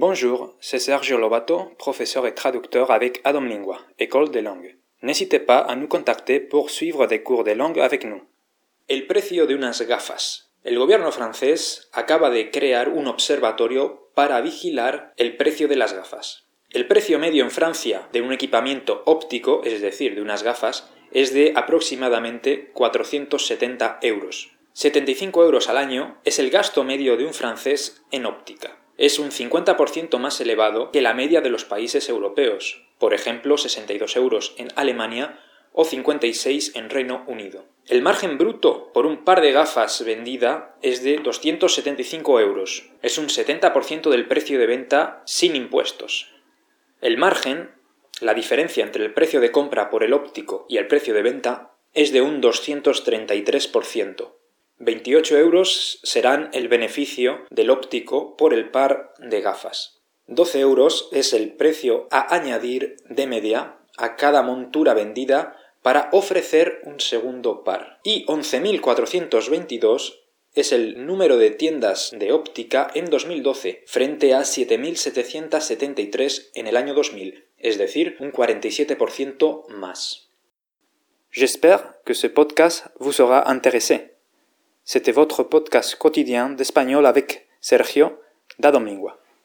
Bonjour, c'est Sergio Lobato, professeur et traducteur avec Adam Lingua, École de langue. N'hésitez pas à nous contacter pour suivre des cours de langue avec nous. El precio de unas gafas. El gobierno francés acaba de crear un observatorio para vigilar el precio de las gafas. El precio medio en Francia de un equipamiento óptico, es decir, de unas gafas, es de aproximadamente 470 euros. 75 euros al año es el gasto medio de un francés en óptica. Es un 50% más elevado que la media de los países europeos, por ejemplo 62 euros en Alemania o 56 en Reino Unido. El margen bruto por un par de gafas vendida es de 275 euros. Es un 70% del precio de venta sin impuestos. El margen, la diferencia entre el precio de compra por el óptico y el precio de venta, es de un 233%. 28 euros serán el beneficio del óptico por el par de gafas. 12 euros es el precio a añadir de media a cada montura vendida para ofrecer un segundo par. Y 11.422 es el número de tiendas de óptica en 2012 frente a 7.773 en el año 2000, es decir, un 47% más. J'espère que ce podcast vous sera intéressé. C'était votre podcast quotidien d'espagnol avec Sergio Dadomingua.